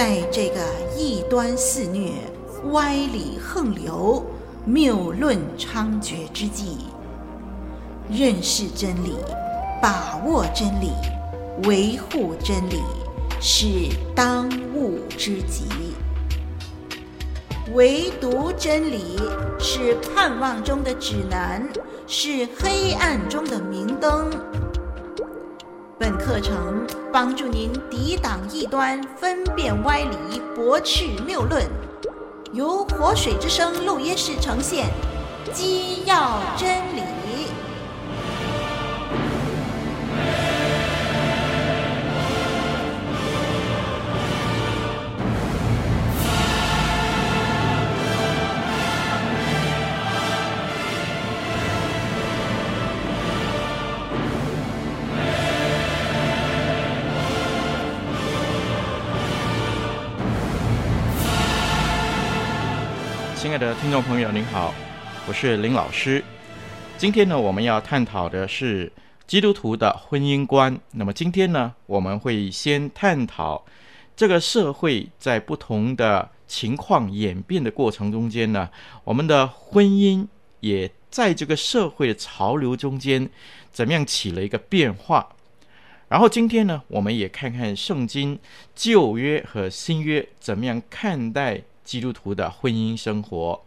在这个异端肆虐、歪理横流、谬论猖獗之际，认识真理、把握真理、维护真理，是当务之急。唯独真理是盼望中的指南，是黑暗中的明灯。本课程帮助您抵挡异端，分辨歪理，驳斥谬论。由活水之声录音室呈现，基要真理。亲爱的听众朋友，您好，我是林老师。今天呢，我们要探讨的是基督徒的婚姻观。那么今天呢，我们会先探讨这个社会在不同的情况演变的过程中间呢，我们的婚姻也在这个社会的潮流中间怎么样起了一个变化。然后今天呢，我们也看看圣经旧约和新约怎么样看待。基督徒的婚姻生活。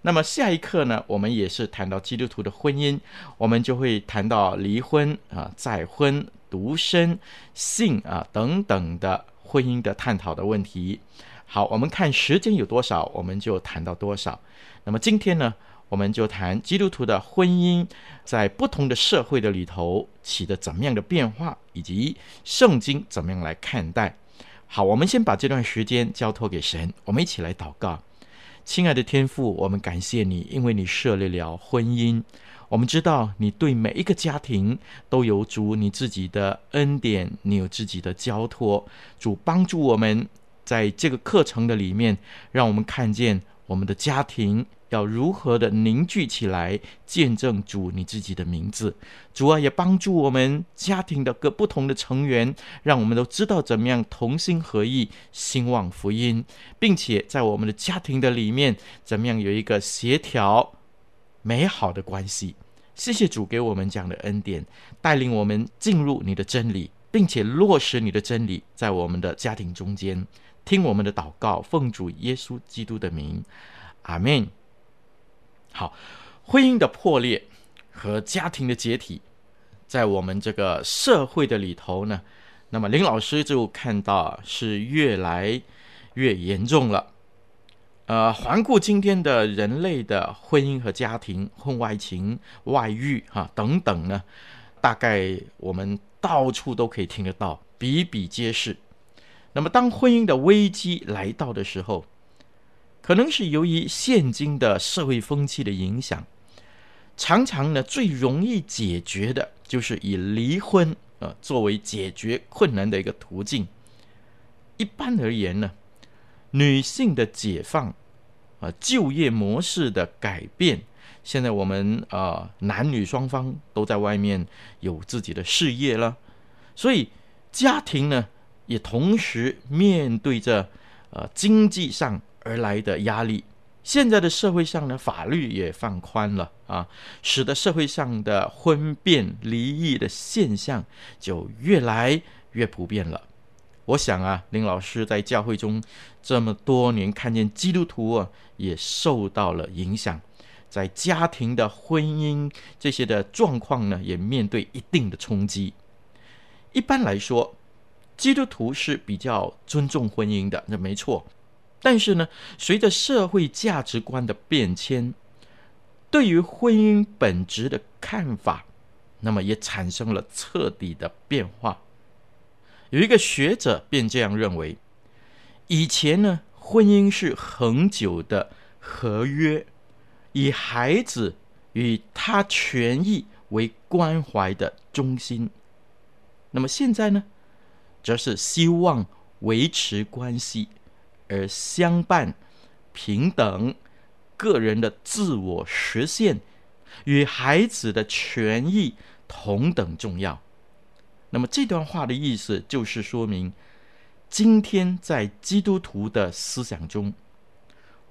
那么下一课呢，我们也是谈到基督徒的婚姻，我们就会谈到离婚啊、再婚、独身、性啊等等的婚姻的探讨的问题。好，我们看时间有多少，我们就谈到多少。那么今天呢，我们就谈基督徒的婚姻在不同的社会的里头起的怎么样的变化，以及圣经怎么样来看待。好，我们先把这段时间交托给神，我们一起来祷告。亲爱的天父，我们感谢你，因为你设立了婚姻。我们知道你对每一个家庭都有主你自己的恩典，你有自己的交托。主帮助我们在这个课程的里面，让我们看见我们的家庭。要如何的凝聚起来，见证主你自己的名字？主啊，也帮助我们家庭的各不同的成员，让我们都知道怎么样同心合意兴旺福音，并且在我们的家庭的里面，怎么样有一个协调美好的关系。谢谢主给我们这样的恩典，带领我们进入你的真理，并且落实你的真理在我们的家庭中间。听我们的祷告，奉主耶稣基督的名，阿门。好，婚姻的破裂和家庭的解体，在我们这个社会的里头呢，那么林老师就看到是越来越严重了。呃，环顾今天的人类的婚姻和家庭，婚外情、外遇哈、啊、等等呢，大概我们到处都可以听得到，比比皆是。那么，当婚姻的危机来到的时候，可能是由于现今的社会风气的影响，常常呢，最容易解决的就是以离婚呃作为解决困难的一个途径。一般而言呢，女性的解放啊、呃，就业模式的改变，现在我们啊、呃、男女双方都在外面有自己的事业了，所以家庭呢也同时面对着呃经济上。而来的压力，现在的社会上呢，法律也放宽了啊，使得社会上的婚变离异的现象就越来越普遍了。我想啊，林老师在教会中这么多年，看见基督徒啊也受到了影响，在家庭的婚姻这些的状况呢，也面对一定的冲击。一般来说，基督徒是比较尊重婚姻的，那没错。但是呢，随着社会价值观的变迁，对于婚姻本质的看法，那么也产生了彻底的变化。有一个学者便这样认为：以前呢，婚姻是恒久的合约，以孩子与他权益为关怀的中心。那么现在呢，则是希望维持关系。而相伴、平等、个人的自我实现与孩子的权益同等重要。那么这段话的意思就是说明，今天在基督徒的思想中，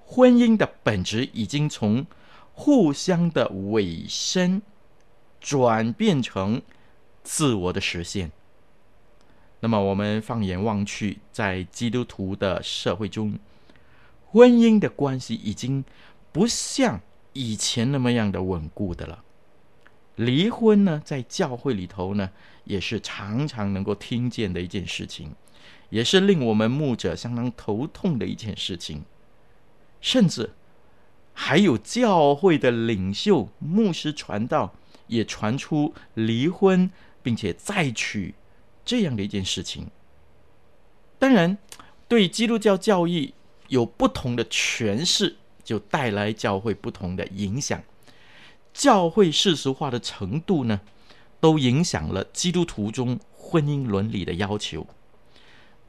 婚姻的本质已经从互相的委身转变成自我的实现。那么，我们放眼望去，在基督徒的社会中，婚姻的关系已经不像以前那么样的稳固的了。离婚呢，在教会里头呢，也是常常能够听见的一件事情，也是令我们牧者相当头痛的一件事情。甚至还有教会的领袖、牧师传道，也传出离婚并且再娶这样的一件事情。当然，对基督教教义有不同的诠释，就带来教会不同的影响。教会世俗化的程度呢，都影响了基督徒中婚姻伦理的要求。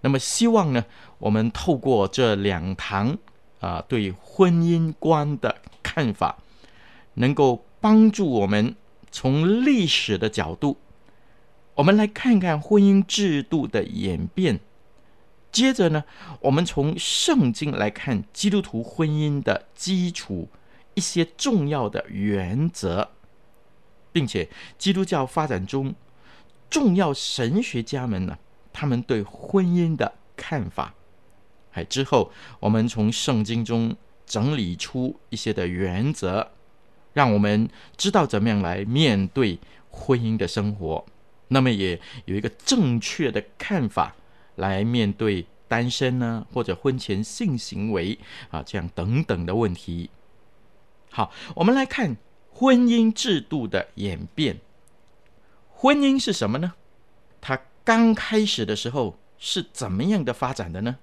那么，希望呢，我们透过这两堂啊、对婚姻观的看法，能够帮助我们从历史的角度，我们来看看婚姻制度的演变。接着呢，我们从圣经来看基督徒婚姻的基础。一些重要的原则，并且基督教发展中重要神学家们呢，他们对婚姻的看法。哎，之后我们从圣经中整理出一些的原则，让我们知道怎么样来面对婚姻的生活。那么也有一个正确的看法来面对单身呢，或者婚前性行为啊，这样等等的问题。好，我们来看婚姻制度的演变。婚姻是什么呢？它刚开始的时候是怎么样的发展的呢？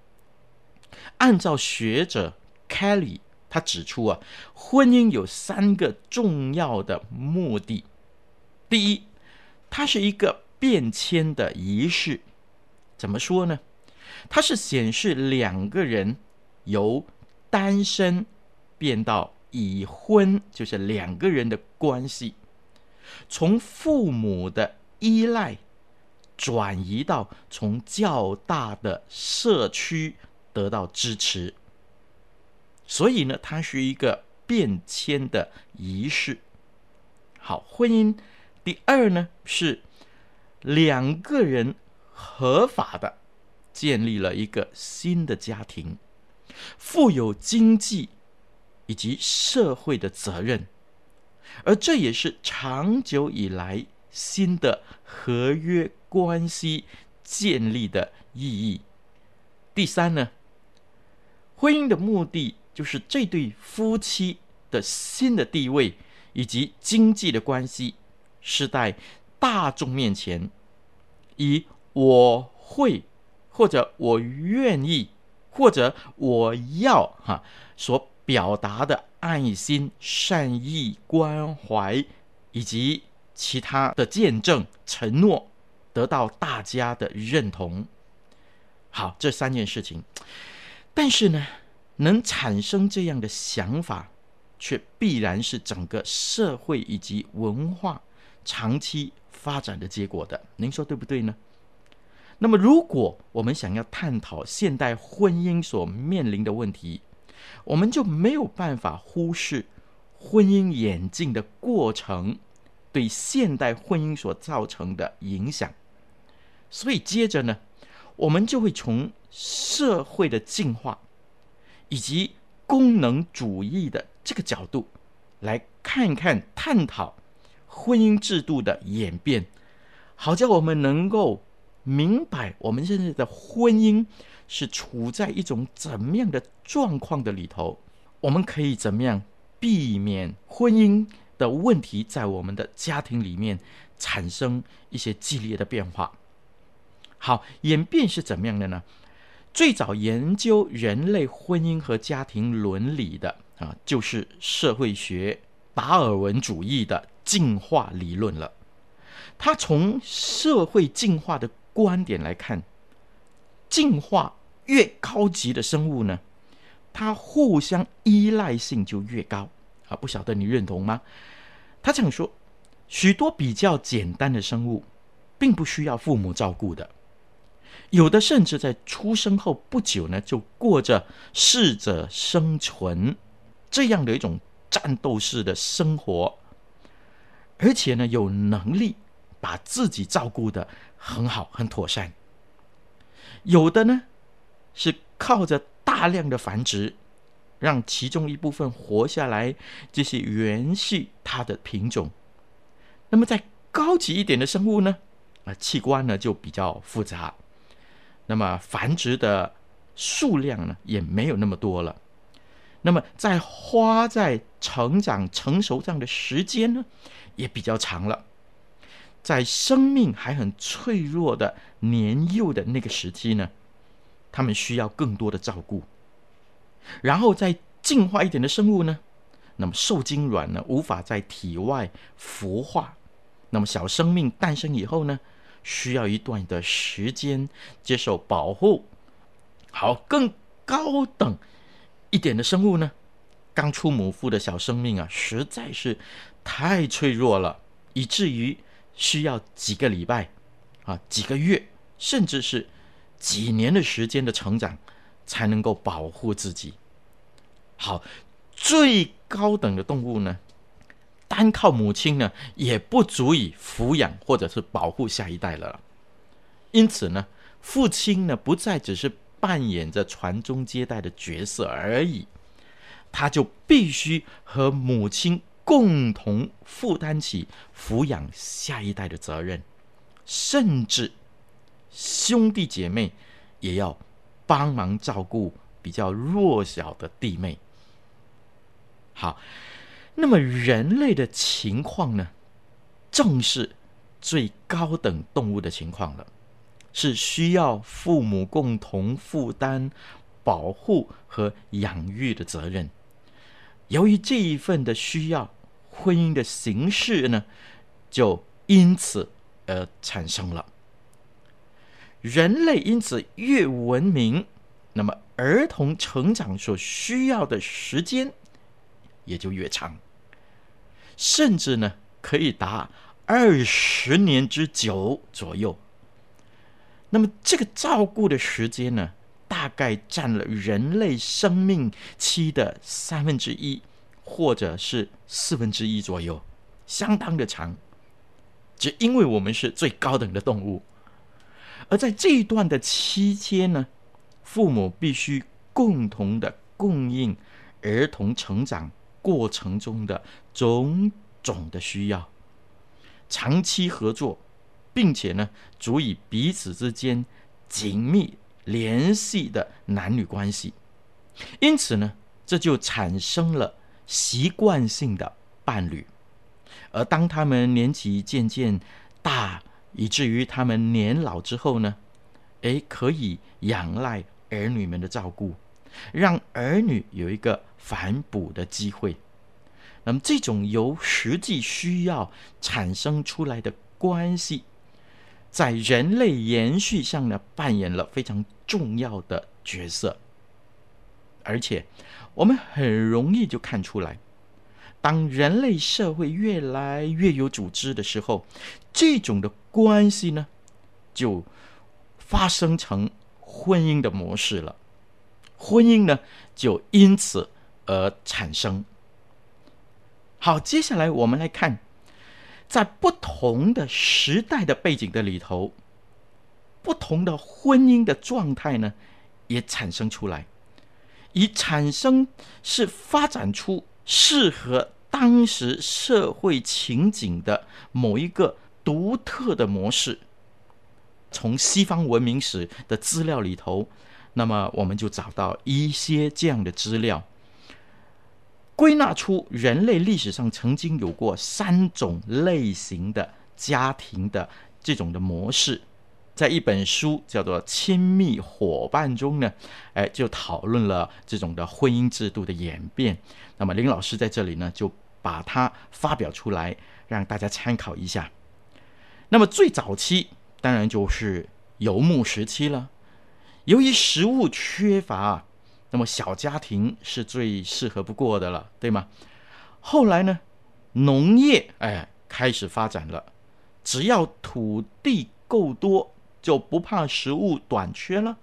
按照学者 Kelly 他指出啊，婚姻有三个重要的目的。第一，它是一个变迁的仪式。怎么说呢？它是显示两个人由单身变到已婚就是两个人的关系，从父母的依赖转移到从较大的社区得到支持，所以呢，它是一个变迁的仪式。好，婚姻第二呢，是两个人合法的建立了一个新的家庭，富有经济。以及社会的责任，而这也是长久以来新的合约关系建立的意义。第三呢，婚姻的目的就是这对夫妻的新的地位以及经济的关系，是在大众面前以我会或者我愿意或者我要哈所。表达的爱心、善意、关怀以及其他的见证、承诺，得到大家的认同。好，这三件事情，但是呢，能产生这样的想法，却必然是整个社会以及文化长期发展的结果的。您说对不对呢？那么，如果我们想要探讨现代婚姻所面临的问题，我们就没有办法忽视婚姻演进的过程对现代婚姻所造成的影响，所以接着呢，我们就会从社会的进化以及功能主义的这个角度来看看、探讨婚姻制度的演变，好叫我们能够明白我们现在的婚姻。是处在一种怎么样的状况的里头？我们可以怎么样避免婚姻的问题在我们的家庭里面产生一些激烈的变化？好，演变是怎么样的呢？最早研究人类婚姻和家庭伦理的啊，就是社会学达尔文主义的进化理论了。他从社会进化的观点来看。进化越高级的生物呢，它互相依赖性就越高啊！不晓得你认同吗？他这样说，许多比较简单的生物，并不需要父母照顾的，有的甚至在出生后不久呢，就过着适者生存这样的一种战斗式的生活，而且呢，有能力把自己照顾得很好、很妥善。有的呢，是靠着大量的繁殖，让其中一部分活下来，这些延续它的品种。那么，在高级一点的生物呢，啊，器官呢就比较复杂，那么繁殖的数量呢也没有那么多了。那么，在花在成长成熟这样的时间呢，也比较长了。在生命还很脆弱的年幼的那个时期呢，他们需要更多的照顾。然后，再进化一点的生物呢，那么受精卵呢无法在体外孵化，那么小生命诞生以后呢，需要一段的时间接受保护。好，更高等一点的生物呢，刚出母腹的小生命啊，实在是太脆弱了，以至于。需要几个礼拜，啊，几个月，甚至是几年的时间的成长，才能够保护自己。好，最高等的动物呢，单靠母亲呢，也不足以抚养或者是保护下一代了。因此呢，父亲呢，不再只是扮演着传宗接代的角色而已，他就必须和母亲。共同负担起抚养下一代的责任，甚至兄弟姐妹也要帮忙照顾比较弱小的弟妹。好，那么人类的情况呢，正是最高等动物的情况了，是需要父母共同负担保护和养育的责任。由于这一份的需要。婚姻的形式呢，就因此而产生了。人类因此越文明，那么儿童成长所需要的时间也就越长，甚至呢可以达二十年之久左右。那么这个照顾的时间呢，大概占了人类生命期的三分之一。或者是四分之一左右，相当的长。只因为我们是最高等的动物，而在这一段的期间呢，父母必须共同的供应儿童成长过程中的种种的需要，长期合作，并且呢，足以彼此之间紧密联系的男女关系。因此呢，这就产生了。习惯性的伴侣，而当他们年纪渐渐大，以至于他们年老之后呢，诶，可以仰赖儿女们的照顾，让儿女有一个反哺的机会。那么，这种由实际需要产生出来的关系，在人类延续上呢，扮演了非常重要的角色，而且。我们很容易就看出来，当人类社会越来越有组织的时候，这种的关系呢，就发生成婚姻的模式了。婚姻呢，就因此而产生。好，接下来我们来看，在不同的时代的背景的里头，不同的婚姻的状态呢，也产生出来。以产生是发展出适合当时社会情景的某一个独特的模式。从西方文明史的资料里头，那么我们就找到一些这样的资料，归纳出人类历史上曾经有过三种类型的家庭的这种的模式。在一本书叫做《亲密伙伴》中呢，哎，就讨论了这种的婚姻制度的演变。那么林老师在这里呢，就把它发表出来，让大家参考一下。那么最早期当然就是游牧时期了。由于食物缺乏，那么小家庭是最适合不过的了，对吗？后来呢，农业哎开始发展了，只要土地够多。就不怕食物短缺了。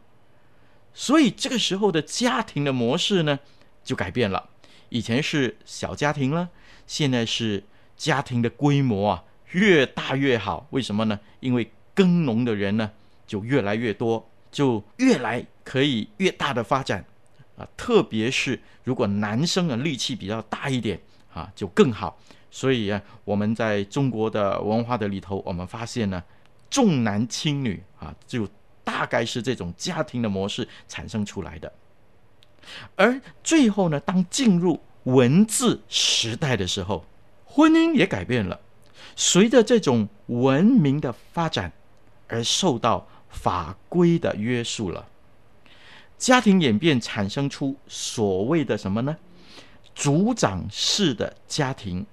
所以这个时候的家庭的模式呢，就改变了。以前是小家庭了，现在是家庭的规模啊，越大越好。为什么呢？因为耕农的人呢，就越来越多，就越来可以越大的发展啊。特别是如果男生的力气比较大一点啊，就更好。所以啊，我们在中国的文化的里头，我们发现呢，重男轻女啊，就大概是这种家庭的模式产生出来的。而最后呢，当进入文字时代的时候，婚姻也改变了。随着这种文明的发展，而受到法规的约束了。家庭演变产生出所谓的什么呢？族长式的家庭，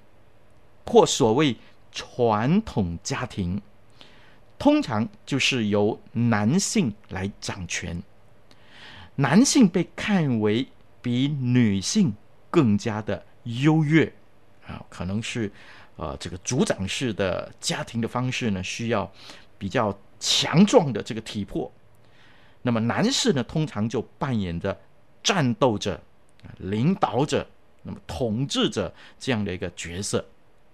或所谓传统家庭，通常就是由男性来掌权。男性被看为比女性更加的优越啊，可能是呃这个族长式的家庭的方式呢，需要比较强壮的这个体魄。那么男士呢，通常就扮演着战斗者、领导者、那么统治者这样的一个角色。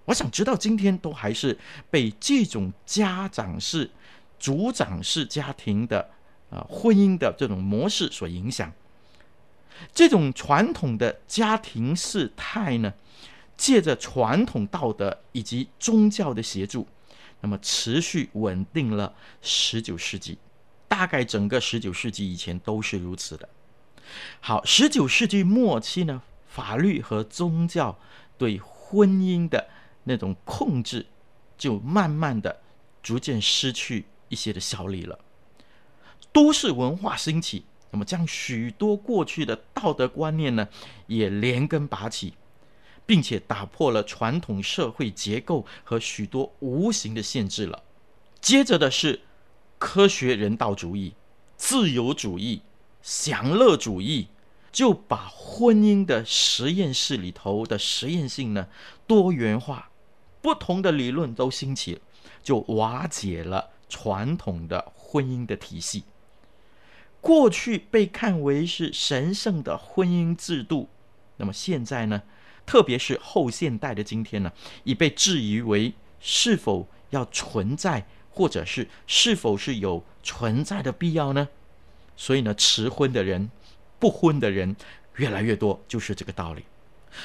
我想直到今天都还是被这种家长式、族长式家庭的。啊，婚姻的这种模式所影响，这种传统的家庭式态呢，借着传统道德以及宗教的协助，那么持续稳定了十九世纪，大概整个十九世纪以前都是如此的。好，十九世纪末期呢，法律和宗教对婚姻的那种控制，就慢慢的逐渐失去一些的效力了。都市文化兴起，那么将许多过去的道德观念呢，也连根拔起，并且打破了传统社会结构和许多无形的限制了。接着的是科学人道主义、自由主义、享乐主义，就把婚姻的实验室里头的实验性呢多元化，不同的理论都兴起，就瓦解了传统的婚姻的体系。过去被看为是神圣的婚姻制度，那么现在呢，特别是后现代的今天呢，已被质疑为是否要存在，或者是是否是有存在的必要呢？所以呢，迟婚的人、不婚的人越来越多，就是这个道理。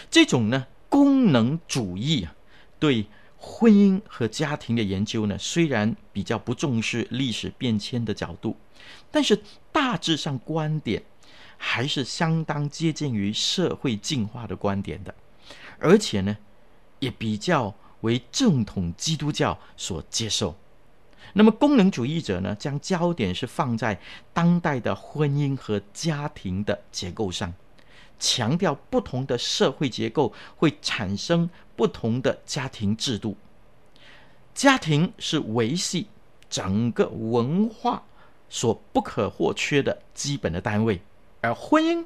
这种呢，功能主义啊，对婚姻和家庭的研究呢，虽然比较不重视历史变迁的角度。但是大致上观点还是相当接近于社会进化的观点的，而且呢，也比较为正统基督教所接受。那么功能主义者呢，将焦点是放在当代的婚姻和家庭的结构上，强调不同的社会结构会产生不同的家庭制度。家庭是维系整个文化所不可或缺的基本的单位，而婚姻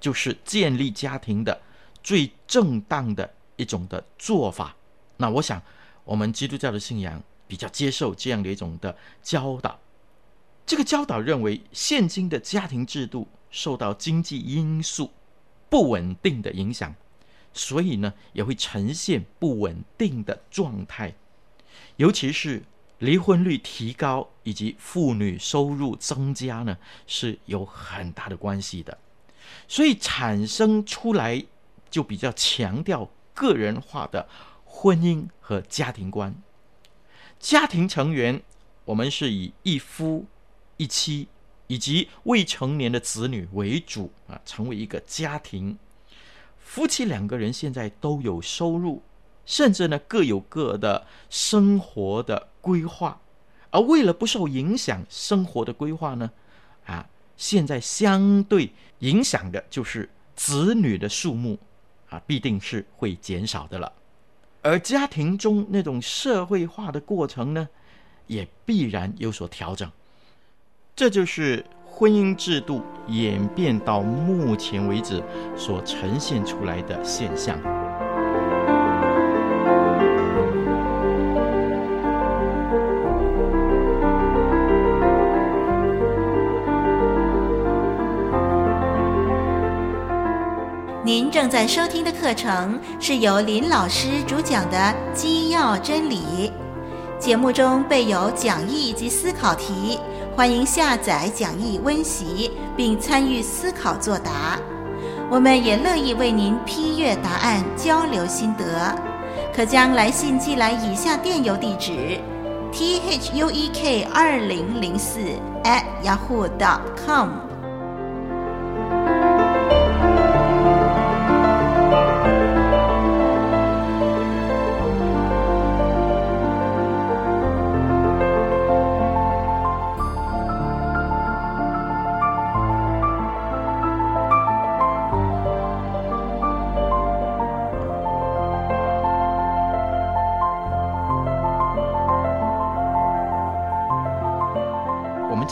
就是建立家庭的最正当的一种的做法。那我想，我们基督教的信仰比较接受这样的一种的教导。这个教导认为，现今的家庭制度受到经济因素不稳定的影响，所以呢，也会呈现不稳定的状态，尤其是。离婚率提高以及妇女收入增加呢，是有很大的关系的，所以产生出来就比较强调个人化的婚姻和家庭观。家庭成员，我们是以一夫一妻以及未成年的子女为主啊，成为一个家庭。夫妻两个人现在都有收入。甚至呢，各有各的生活的规划，而为了不受影响生活的规划呢，啊，现在相对影响的就是子女的数目，啊，必定是会减少的了。而家庭中那种社会化的过程呢，也必然有所调整。这就是婚姻制度演变到目前为止所呈现出来的现象。正在收听的课程是由林老师主讲的《基要真理》，节目中备有讲义及思考题，欢迎下载讲义温习，并参与思考作答。我们也乐意为您批阅答案，交流心得，可将来信寄来以下电邮地址：t h u e k 二零零四 at yahoo dot com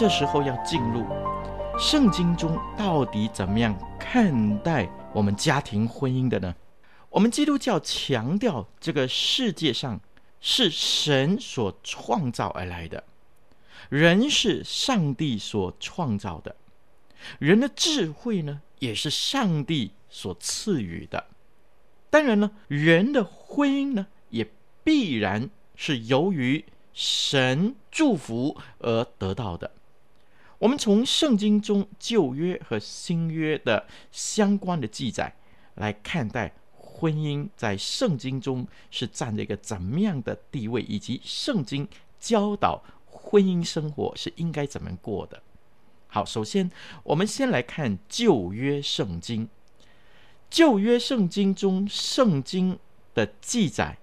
这时候要进入圣经中，到底怎么样看待我们家庭婚姻的呢？我们基督教强调，这个世界上是神所创造而来的，人是上帝所创造的，人的智慧呢，也是上帝所赐予的。当然呢，人的婚姻呢，也必然是由于神祝福而得到的。我们从圣经中旧约和新约的相关的记载来看待婚姻，在圣经中是占着一个怎么样的地位，以及圣经教导婚姻生活是应该怎么过的。好，首先我们先来看旧约圣经。旧约圣经中，圣经的记载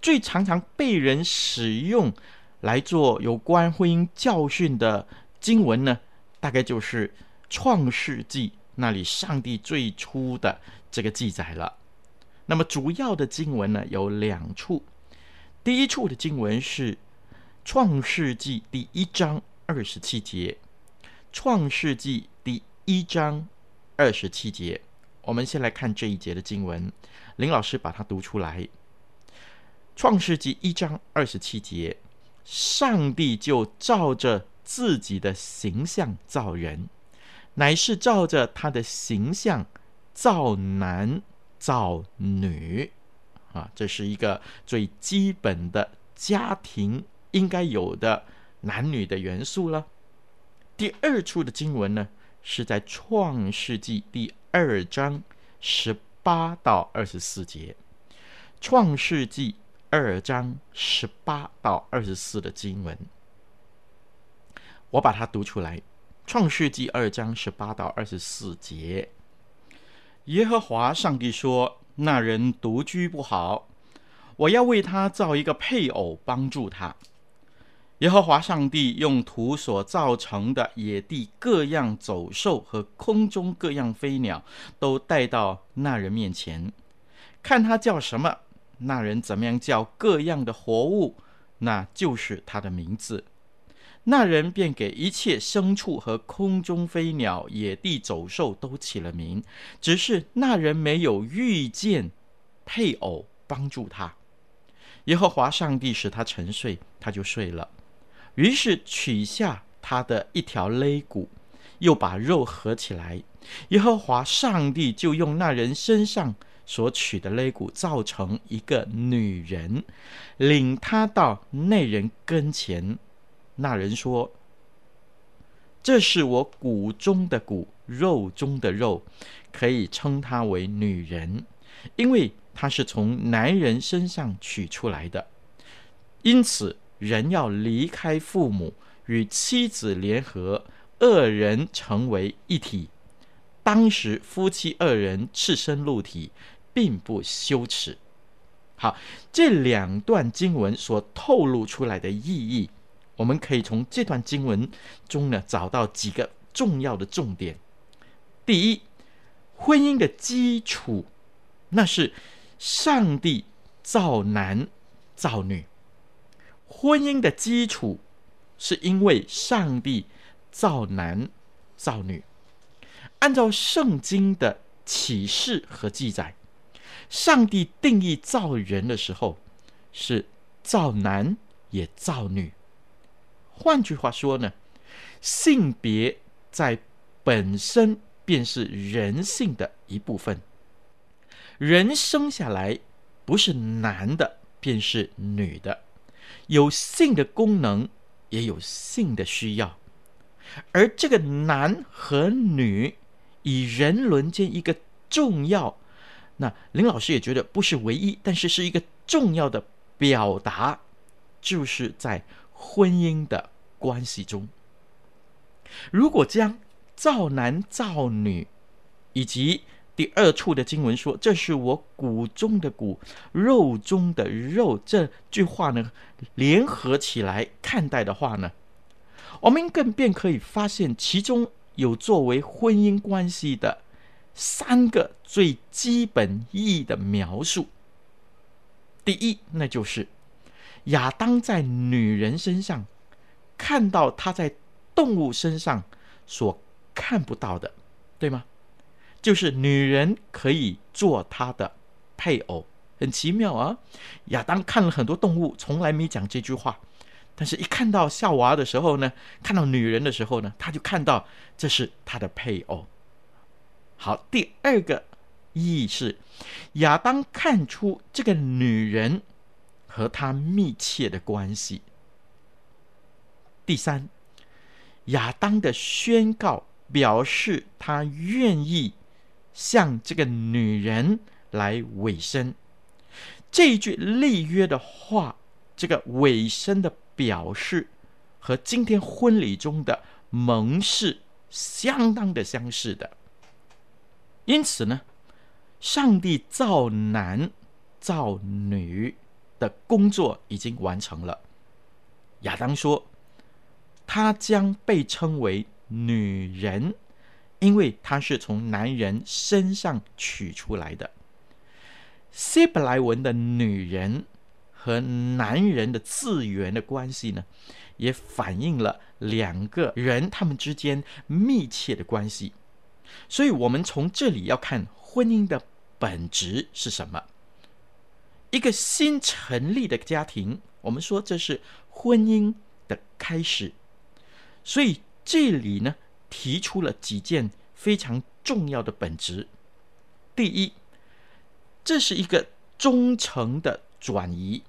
最常常被人使用来做有关婚姻教训的。经文呢，大概就是创世纪那里上帝最初的这个记载了。那么主要的经文呢，有两处，第一处的经文是创世纪第一章二十七节。创世纪第一章二十七节，我们先来看这一节的经文，林老师把它读出来。创世纪一章二十七节，上帝就照着。自己的形象造人，乃是照着他的形象造男造女，啊，这是一个最基本的家庭应该有的男女的元素了。第二处的经文呢，是在创世纪第二章十八到二十四节。创世纪二章十八到二十四的经文。我把它读出来，《创世纪》二章十八到二十四节。耶和华上帝说：“那人独居不好，我要为他造一个配偶帮助他。”耶和华上帝用土所造成的野地各样走兽和空中各样飞鸟，都带到那人面前，看他叫什么，那人怎么样叫各样的活物，那就是他的名字。那人便给一切牲畜和空中飞鸟、野地走兽都起了名，只是那人没有遇见配偶帮助他。耶和华上帝使他沉睡，他就睡了。于是取下他的一条肋骨，又把肉合起来。耶和华上帝就用那人身上所取的肋骨造成一个女人，领他到那人跟前。那人说：“这是我骨中的骨，肉中的肉，可以称她为女人，因为她是从男人身上取出来的。因此，人要离开父母，与妻子联合，二人成为一体。当时夫妻二人赤身露体，并不羞耻。”好，这两段经文所透露出来的意义。我们可以从这段经文中呢，找到几个重要的重点。第一，婚姻的基础，那是上帝造男造女。婚姻的基础是因为上帝造男造女。按照圣经的启示和记载，上帝定义造人的时候，是造男也造女。换句话说呢，性别在本身便是人性的一部分。人生下来不是男的便是女的，有性的功能，也有性的需要。而这个男和女，以人伦间一个重要，那林老师也觉得不是唯一，但是是一个重要的表达，就是在婚姻的关系中，如果将造男造女，以及第二处的经文说：“这是我骨中的骨，肉中的肉。”这句话呢，联合起来看待的话呢，我们更便可以发现其中有作为婚姻关系的三个最基本意义的描述。第一，那就是亚当在女人身上看到他在动物身上所看不到的，对吗？就是女人可以做他的配偶，很奇妙啊！亚当看了很多动物，从来没讲这句话，但是一看到夏娃的时候呢，看到女人的时候呢，他就看到这是他的配偶。好，第二个意义是亚当看出这个女人和他密切的关系。第三，亚当的宣告表示他愿意。向这个女人来委身，这一句立约的话，这个委身的表示，和今天婚礼中的盟誓相当的相似的。因此呢，上帝造男造女的工作已经完成了。亚当说，他将被称为女人。因为他是从男人身上取出来的，希伯来文的女人和男人的字源的关系呢，也反映了两个人他们之间密切的关系。所以，我们从这里要看婚姻的本质是什么？一个新成立的家庭，我们说这是婚姻的开始。所以这里呢，提出了几件非常重要的本质。第一，这是一个忠诚的转移。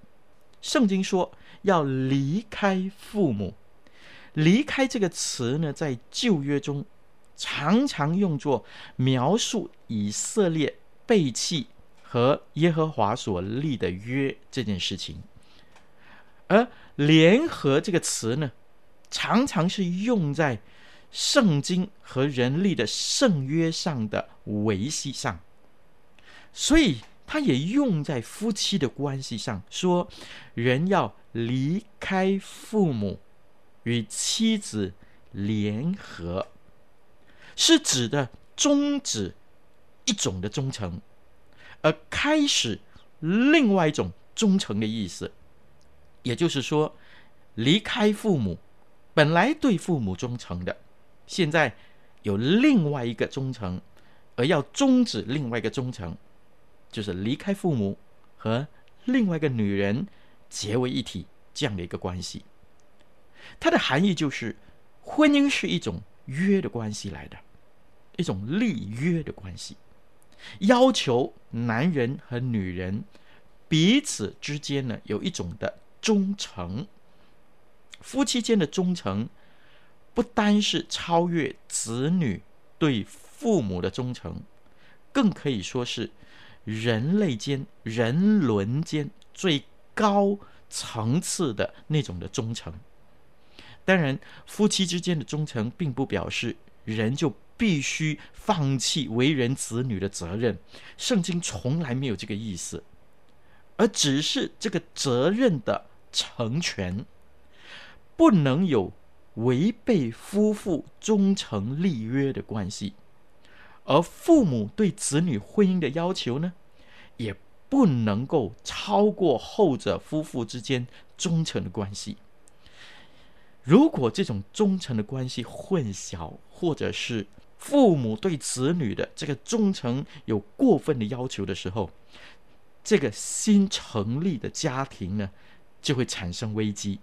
圣经说要离开父母，离开这个词呢，在旧约中常常用作描述以色列背弃和耶和华所立的约这件事情，而联合这个词呢，常常是用在。圣经和人立的圣约上的维系上，所以他也用在夫妻的关系上，说人要离开父母，与妻子联合，是指的终止一种的忠诚，而开始另外一种忠诚的意思。也就是说，离开父母，本来对父母忠诚的。现在有另外一个忠诚，而要终止另外一个忠诚，就是离开父母和另外一个女人结为一体这样的一个关系。它的含义就是，婚姻是一种约的关系来的，一种立约的关系，要求男人和女人彼此之间呢有一种的忠诚，夫妻间的忠诚。不单是超越子女对父母的忠诚，更可以说是人类间、人伦间最高层次的那种的忠诚。当然，夫妻之间的忠诚，并不表示人就必须放弃为人子女的责任。圣经从来没有这个意思，而只是这个责任的成全，不能有。违背夫妇忠诚立约的关系，而父母对子女婚姻的要求呢，也不能够超过后者夫妇之间忠诚的关系。如果这种忠诚的关系混淆，或者是父母对子女的这个忠诚有过分的要求的时候，这个新成立的家庭呢，就会产生危机。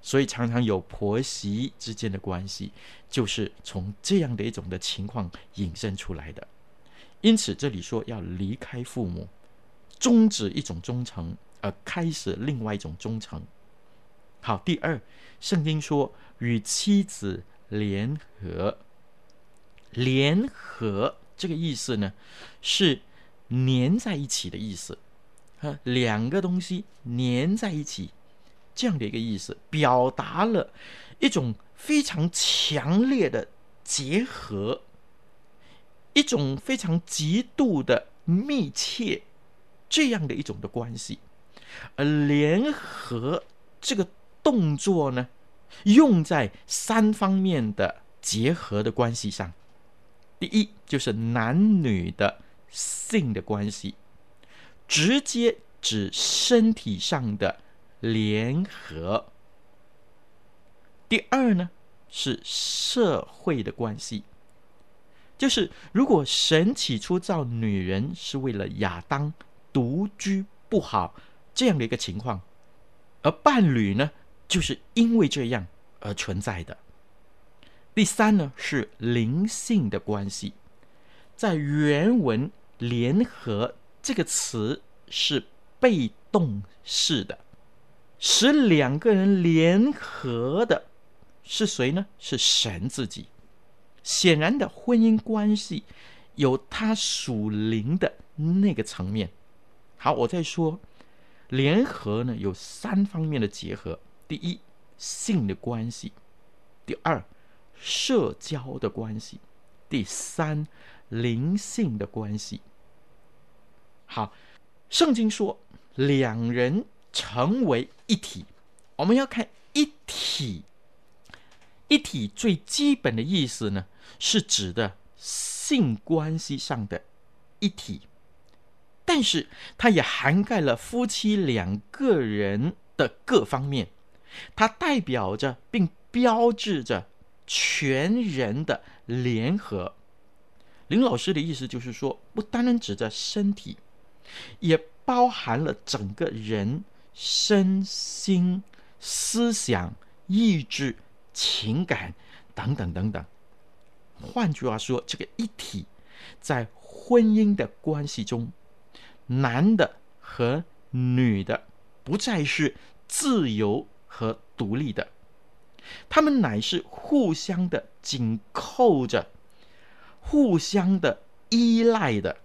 所以常常有婆媳之间的关系，就是从这样的一种的情况引申出来的。因此这里说要离开父母，终止一种忠诚，而开始另外一种忠诚。好，第二，圣经说与妻子联合，联合这个意思呢，是粘在一起的意思，和两个东西粘在一起这样的一个意思，表达了一种非常强烈的结合，一种非常极度的密切这样的一种的关系，而联合这个。动作呢，用在三方面的结合的关系上。第一，就是男女的性的关系，直接指身体上的联合。第二呢，是社会的关系，就是如果神起初造女人是为了亚当独居不好这样的一个情况，而伴侣呢，就是因为这样而存在的。第三呢，是灵性的关系，在原文“联合”这个词是被动式的，使两个人联合的是谁呢？是神自己。显然的，婚姻关系有它属灵的那个层面。好，我再说，联合呢有三方面的结合。第一，性的关系；第二，社交的关系；第三，灵性的关系。好，圣经说两人成为一体，我们要看一体。一体最基本的意思呢，是指的性关系上的一体，但是它也涵盖了夫妻两个人的各方面。它代表着并标志着全人的联合。林老师的意思就是说，不单单指着身体，也包含了整个人身心、思想、意志、情感等等等等。换句话说，这个一体在婚姻的关系中，男的和女的不再是自由。和独立的，他们乃是互相的紧扣着，互相的依赖的。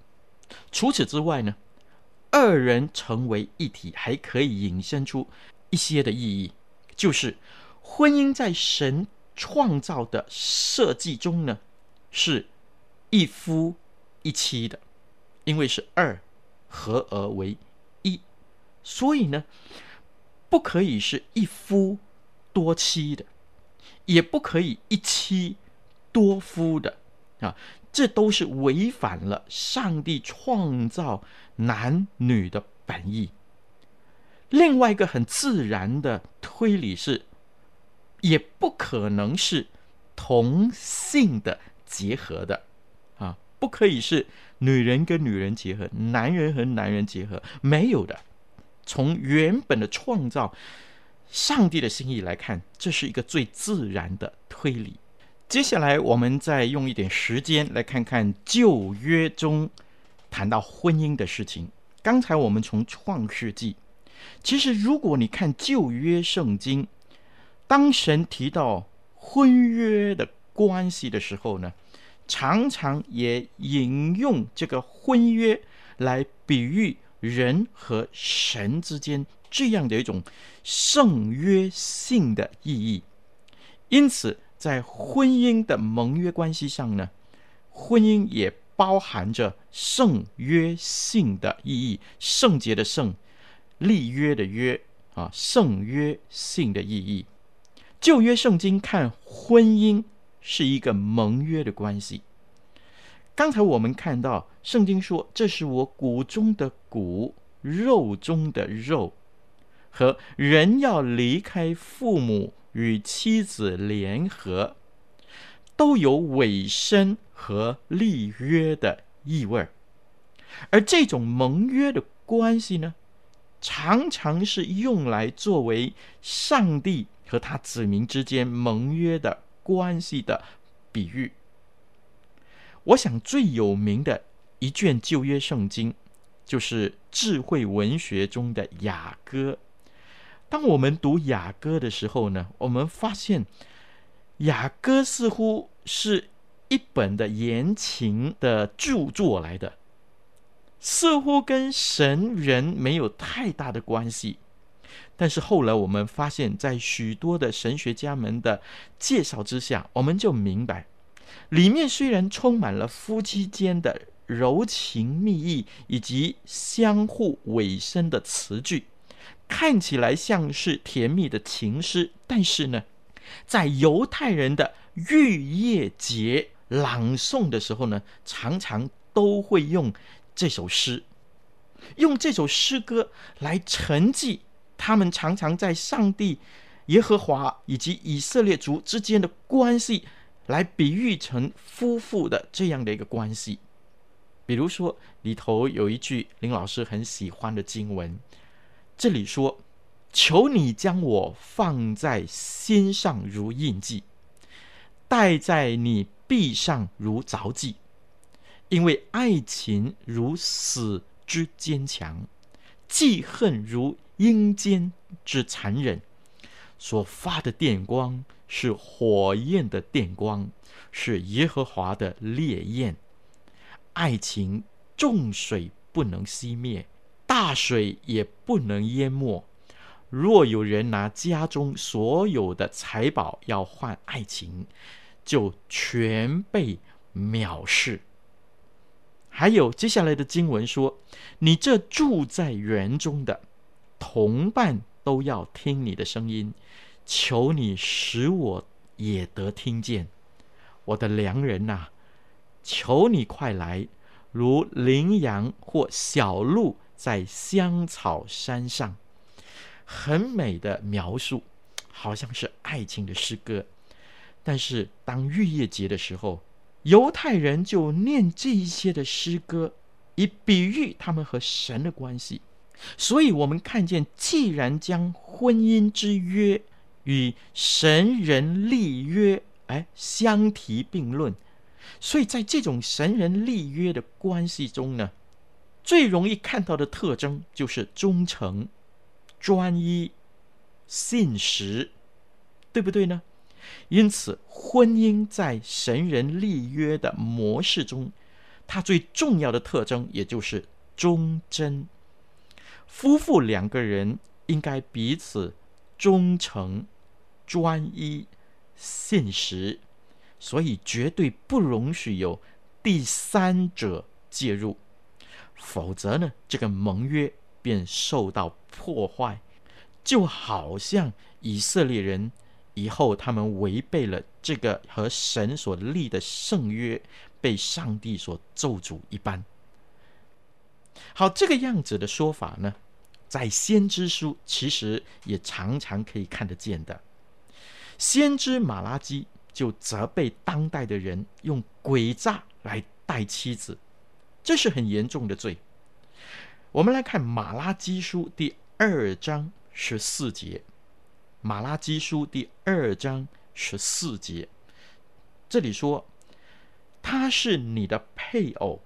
除此之外呢，二人成为一体，还可以引申出一些的意义，就是婚姻在神创造的设计中呢，是一夫一妻的，因为是二合而为一，所以呢。不可以是一夫多妻的，也不可以一妻多夫的啊！这都是违反了上帝创造男女的本意。另外一个很自然的推理是，也不可能是同性的结合的啊！不可以是女人跟女人结合，男人和男人结合，没有的。从原本的创造，上帝的心意来看，这是一个最自然的推理。接下来，我们再用一点时间来看看旧约中谈到婚姻的事情。刚才我们从创世纪，其实如果你看旧约圣经，当神提到婚约的关系的时候呢，常常也引用这个婚约来比喻。人和神之间这样的一种圣约性的意义，因此在婚姻的盟约关系上呢，婚姻也包含着圣约性的意义，圣洁的圣，立约的约啊，圣约性的意义。旧约圣经看婚姻是一个盟约的关系。刚才我们看到圣经说：“这是我骨中的骨，肉中的肉。”和人要离开父母与妻子联合，都有委身和立约的意味儿。而这种盟约的关系呢，常常是用来作为上帝和他子民之间盟约的关系的比喻。我想最有名的一卷旧约圣经，就是智慧文学中的雅歌。当我们读雅歌的时候呢，我们发现雅歌似乎是一本的言情的著作来的，似乎跟神人没有太大的关系。但是后来我们发现，在许多的神学家们的介绍之下，我们就明白，里面虽然充满了夫妻间的柔情蜜意以及相互委身的词句，看起来像是甜蜜的情诗，但是呢，在犹太人的逾越节朗诵的时候呢，常常都会用这首诗，用这首诗歌来承继他们常常在上帝耶和华以及以色列族之间的关系，来比喻成夫妇的这样的一个关系。比如说，里头有一句林老师很喜欢的经文，这里说：“求你将我放在心上如印记，戴在你臂上如凿记，因为爱情如死之坚强，记恨如阴间之残忍。所发的电光是火焰的电光，是耶和华的烈焰。”爱情，众水不能熄灭，大水也不能淹没。若有人拿家中所有的财宝要换爱情，就全被藐视。还有接下来的经文说：“你这住在园中的同伴都要听你的声音，求你使我也得听见，我的良人呐、”求你快来，如羚羊或小鹿在香草山上，很美的描述，好像是爱情的诗歌。但是当逾越节的时候，犹太人就念这一些的诗歌，以比喻他们和神的关系。所以，我们看见，既然将婚姻之约与神人立约，哎，相提并论。所以在这种神人立约的关系中呢，最容易看到的特征就是忠诚、专一、信实，对不对呢？因此，婚姻在神人立约的模式中，它最重要的特征也就是忠贞。夫妇两个人应该彼此忠诚、专一、信实。所以绝对不容许有第三者介入，否则呢，这个盟约便受到破坏。就好像以色列人以后他们违背了这个和神所立的圣约，被上帝所咒诅一般。好，这个样子的说法呢，在先知书其实也常常可以看得见的。先知马拉基。就责备当代的人用诡诈来待妻子，这是很严重的罪。我们来看马拉基书第二章十四节，马拉基书第二章十四节，这里说：“他是你的配偶，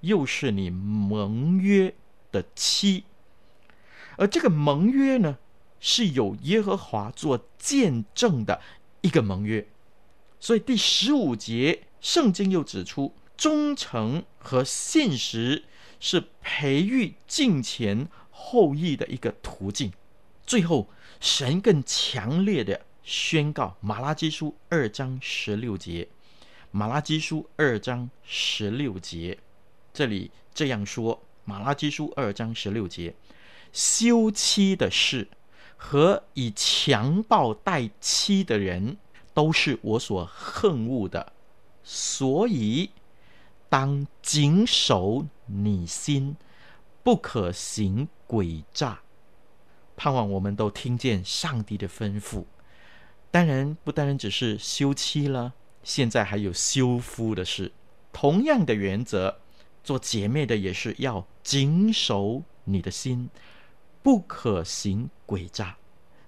又是你盟约的妻。”而这个盟约呢，是有耶和华做见证的一个盟约。所以第十五节，圣经又指出，忠诚和信实是培育敬虔后裔的一个途径。最后，神更强烈的宣告，《马拉基书》二章十六节，《马拉基书》二章十六节，这里这样说，《马拉基书》二章十六节，休妻的事和以强暴待妻的人。都是我所恨恶的，所以当谨守你心，不可行诡诈。盼望我们都听见上帝的吩咐。当然，不单单只是休妻了，现在还有休夫的事。同样的原则，做姐妹的也是要谨守你的心，不可行诡诈。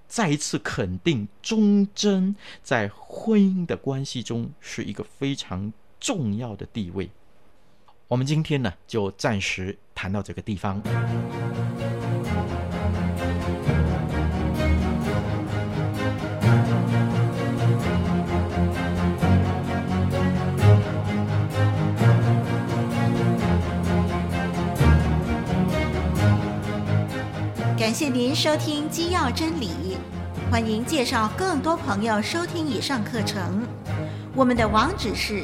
再一次肯定忠贞在婚姻的关系中是一个非常重要的地位。我们今天呢就暂时谈到这个地方。感谢您收听《基要真理》，欢迎介绍更多朋友收听以上课程。我们的网址是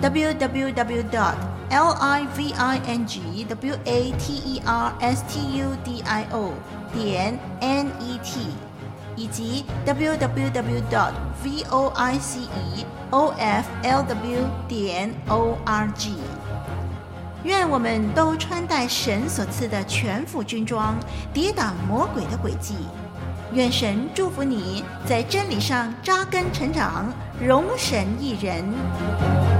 www. dot L I V I N G W A T E R S T U D I O 点 net，以及 W W W. dot V O I C E O F L W 点 org。愿我们都穿戴神所赐的全副军装，抵挡魔鬼的诡计。愿神祝福你在真理上扎根成长，荣神益人。